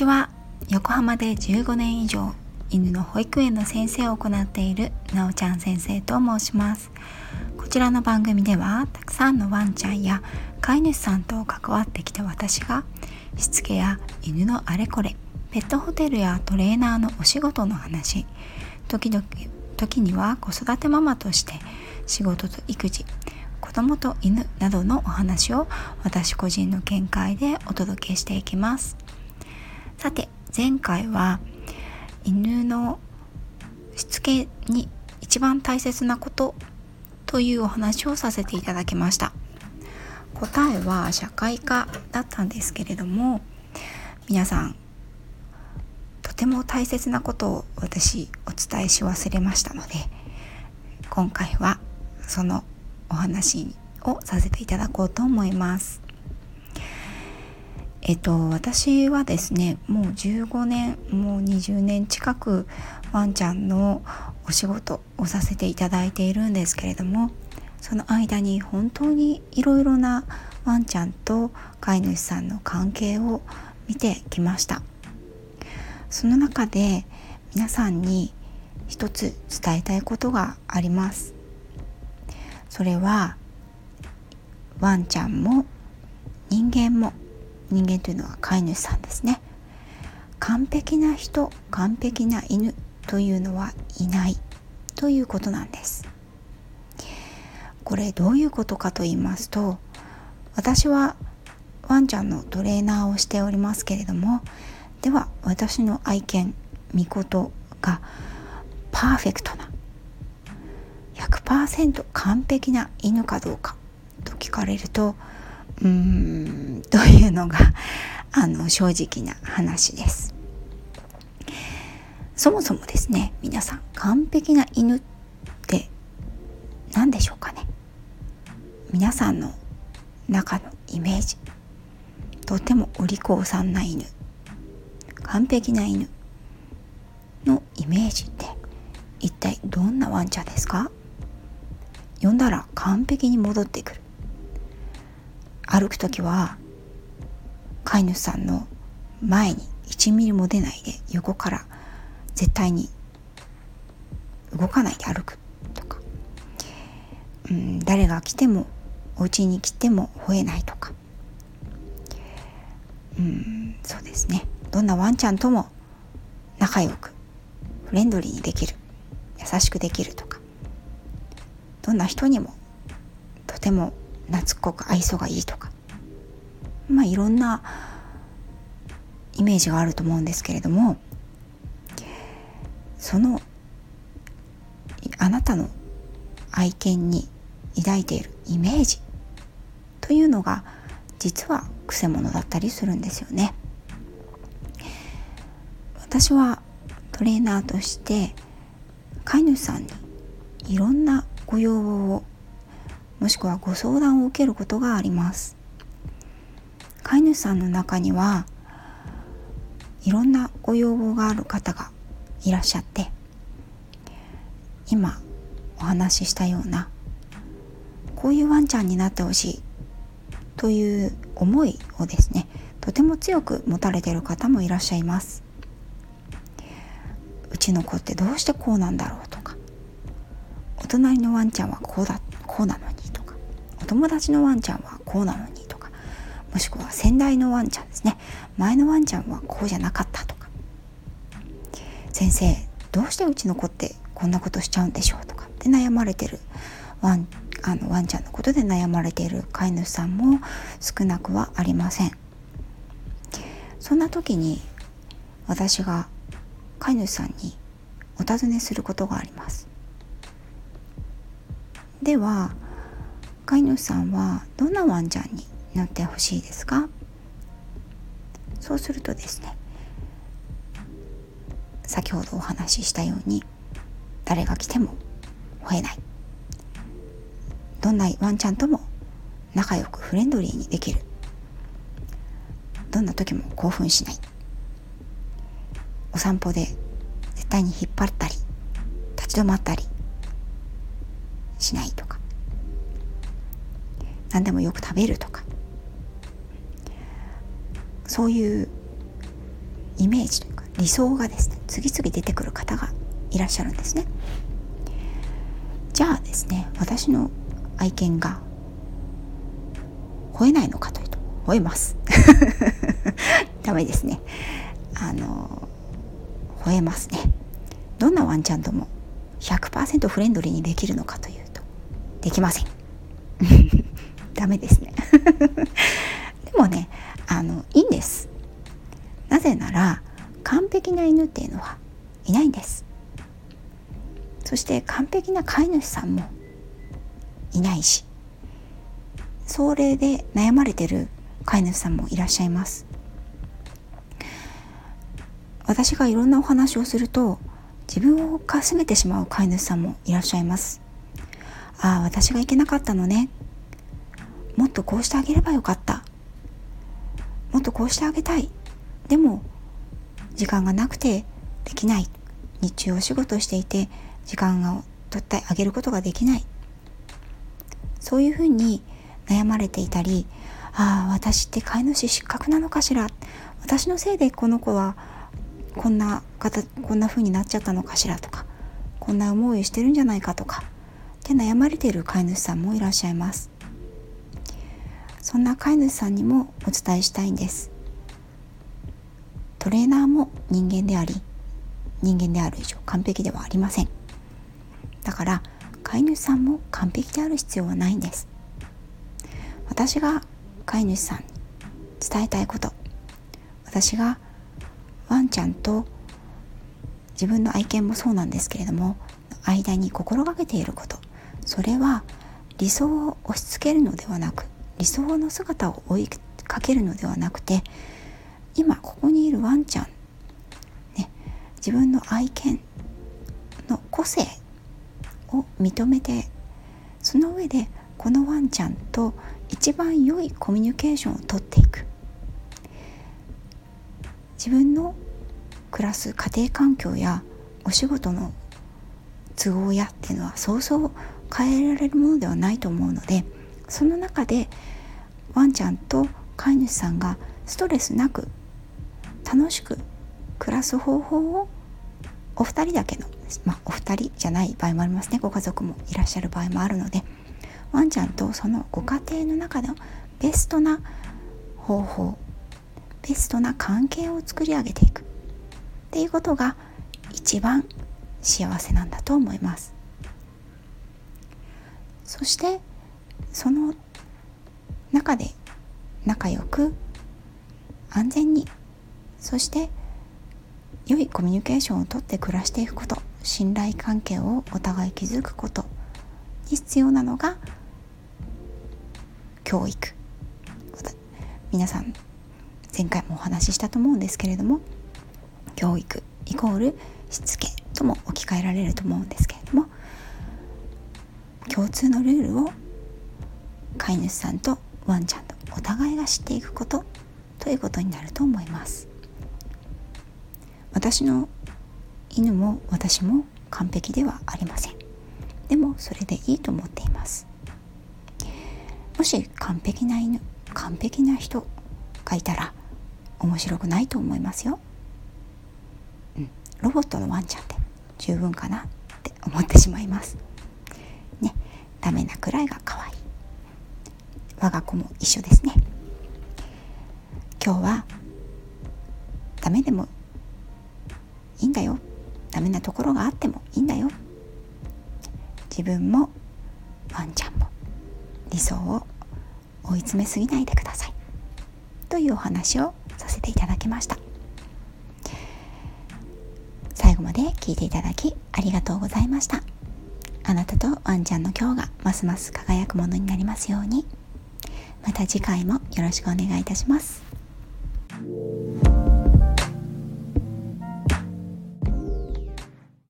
ちは。横浜で15年以上犬の保育園の先生を行っているなおちゃん先生と申します。こちらの番組ではたくさんのワンちゃんや飼い主さんと関わってきた私がしつけや犬のあれこれペットホテルやトレーナーのお仕事の話時々時には子育てママとして仕事と育児子供と犬などのお話を私個人の見解でお届けしていきます。さて前回は犬のしつけに一番大切なことというお話をさせていただきました。答えは社会科だったんですけれども皆さんとても大切なことを私お伝えし忘れましたので今回はそのお話をさせていただこうと思います。えっと私はですねもう15年もう20年近くワンちゃんのお仕事をさせていただいているんですけれどもその間に本当にいろいろなワンちゃんと飼い主さんの関係を見てきました。その中で皆さんに一つ伝えたいことがあります。それはワンちゃんも人間も人間というのは飼い主さんですね。完璧な人完璧な犬というのはいないということなんです。これどういうことかと言いますと私はワンちゃんのトレーナーをしておりますけれどもでは私の愛犬ミコトがパーフェクトな100%完璧な犬かどうかと聞かれるとうーん。というのがあの正直な話です。そもそもですね皆さん完璧な犬って何でしょうかね。皆さんの中のイメージ。とてもお利口さんな犬。完璧な犬のイメージって一体どんなワンちゃんですか？呼んだら完璧に戻ってくる。歩く時は飼い主さんの前に1ミリも出ないで横から絶対に動かないで歩くとか、うん、誰が来てもお家に来ても吠えないとか、うん、そうですね。どんなワンちゃんとも仲良くフレンドリーにできる優しくできるとか。どんな人にもとても懐っこく愛想がいいとかまあいろんなイメージがあると思うんですけれどもそのあなたの愛犬に抱いているイメージというのが実はくせ者だったりするんですよね。私はトレーナーとして飼い主さんにいろんなご要望をもしくはご相談を受けることがあります。飼い主さんの中にはいろんなご要望がある方がいらっしゃって今お話ししたようなこういうワンちゃんになってほしいという思いをですねとても強く持たれている方もいらっしゃいます。うちの子ってどうしてこうなんだろうとかお隣のワンちゃんはこうだこうなの友達のワンちゃんはこうなのにとかもしくは先代のワンちゃんですね。前のワンちゃんはこうじゃなかったとか。先生どうしてうちの子ってこんなことしちゃうんでしょうとか。って悩まれてるワンあのワンちゃんのことで悩まれている飼い主さんも少なくはありません。そんな時に私が飼い主さんにお尋ねすることがあります。では飼い主さんはどんなワンちゃんになってほしいですか？そうするとですね先ほどお話ししたように誰が来ても吠えない。どんなワンちゃんとも仲良くフレンドリーにできる。どんな時も興奮しない。お散歩で絶対に引っ張ったり立ち止まったりしないとか。何でもよく食べるとか。そういうイメージというか理想がですね次々出てくる方がいらっしゃるんですね。じゃあですね私の愛犬が吠えないのかというと吠えます。ダメですね。あの吠えますね。どんなワンちゃんとも100%フレンドリーにできるのかというとできません。ダメですね。でもねあのいいんです。なぜなら完璧な犬っていうのはいないんです。そして完璧な飼い主さんもいないしそれで悩まれてる飼い主さんもいらっしゃいます。私がいろんなお話をすると自分をかすめてしまう飼い主さんもいらっしゃいます。ああ私がいけなかったのね。っとこうしてあげればよかった。もっとこうしてあげたい。でも時間がなくてできない。日中お仕事していて時間を取ってあげることができない。そういうふうに悩まれていたりああ私って飼い主失格なのかしら。私のせいでこの子はこんな方こんな風になっちゃったのかしらとかこんな思いをしてるんじゃないかとか。って悩まれている飼い主さんもいらっしゃいます。そんな飼い主さんにもお伝えしたいんです。トレーナーも人間であり人間である以上完璧ではありません。だから飼い主さんも完璧である必要はないんです。私が飼い主さんに伝えたいこと。私がワンちゃんと自分の愛犬もそうなんですけれども間に心がけていること。それは理想を押し付けるのではなく理想の姿を追いかけるのではなくて今ここにいるワンちゃん、ね、自分の愛犬の個性を認めてその上でこのワンちゃんと一番良いコミュニケーションをとっていく。自分の暮らす家庭環境やお仕事の都合やっていうのはそうそう変えられるものではないと思うのでその中でワンちゃんと飼い主さんがストレスなく楽しく暮らす方法をお二人だけの、まあ、お二人じゃない場合もありますね。ご家族もいらっしゃる場合もあるのでワンちゃんとそのご家庭の中のベストな方法ベストな関係を作り上げていく。っていうことが一番幸せなんだと思います。そしてその中で仲良く安全にそして良いコミュニケーションをとって暮らしていくこと信頼関係をお互い築くことに必要なのが教育。皆さん前回もお話ししたと思うんですけれども教育イコールしつけとも置き換えられると思うんですけれども共通のルールを飼い主さんとワンちゃんとお互いが知っていくことということになると思います。私の犬も私も完璧ではありません。でもそれでいいと思っています。もし完璧な犬完璧な人がいたら面白くないと思いますよ、うん、ロボットのワンちゃんで十分かなって思ってしまいます。ね。ダメなくらいが可愛い。我が子も一緒ですね。今日はダメでもいいんだよ。ダメなところがあってもいいんだよ。自分もワンちゃんも理想を追い詰めすぎないでください。というお話をさせていただきました。最後まで聞いていただきありがとうございました。あなたとワンちゃんの今日がますます輝くものになりますように。また次回もよろしくお願いいたします。